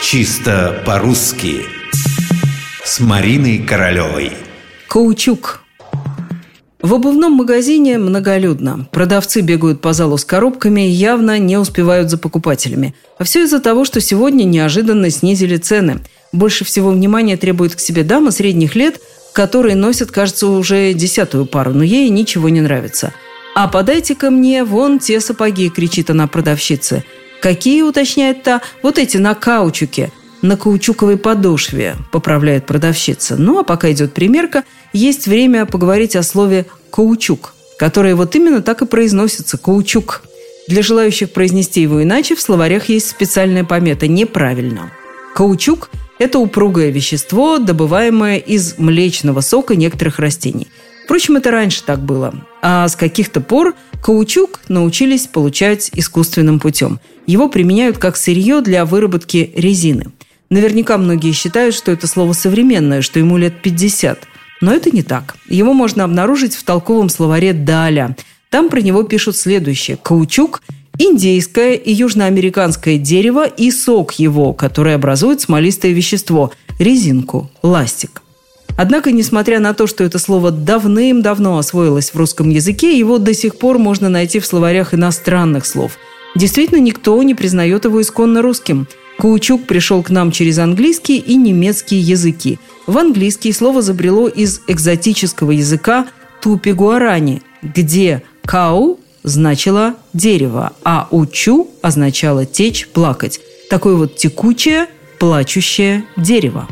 Чисто по-русски С Мариной Королевой Каучук в обувном магазине многолюдно. Продавцы бегают по залу с коробками и явно не успевают за покупателями. А все из-за того, что сегодня неожиданно снизили цены. Больше всего внимания требует к себе дама средних лет, которые носят, кажется, уже десятую пару, но ей ничего не нравится. «А подайте-ка мне вон те сапоги», – кричит она продавщице. «Какие?» – уточняет та. «Вот эти на каучуке». «На каучуковой подошве», – поправляет продавщица. Ну, а пока идет примерка, есть время поговорить о слове «каучук», которое вот именно так и произносится – «каучук». Для желающих произнести его иначе в словарях есть специальная помета «неправильно». Каучук – это упругое вещество, добываемое из млечного сока некоторых растений. Впрочем, это раньше так было. А с каких-то пор каучук научились получать искусственным путем. Его применяют как сырье для выработки резины – Наверняка многие считают, что это слово современное, что ему лет 50. Но это не так. Его можно обнаружить в толковом словаре «Даля». Там про него пишут следующее. Каучук – индейское и южноамериканское дерево и сок его, который образует смолистое вещество – резинку, ластик. Однако, несмотря на то, что это слово давным-давно освоилось в русском языке, его до сих пор можно найти в словарях иностранных слов. Действительно, никто не признает его исконно русским – Каучук пришел к нам через английский и немецкий языки. В английский слово забрело из экзотического языка тупи-гуарани, где «кау» значило «дерево», а «учу» означало «течь», «плакать». Такое вот текучее, плачущее дерево.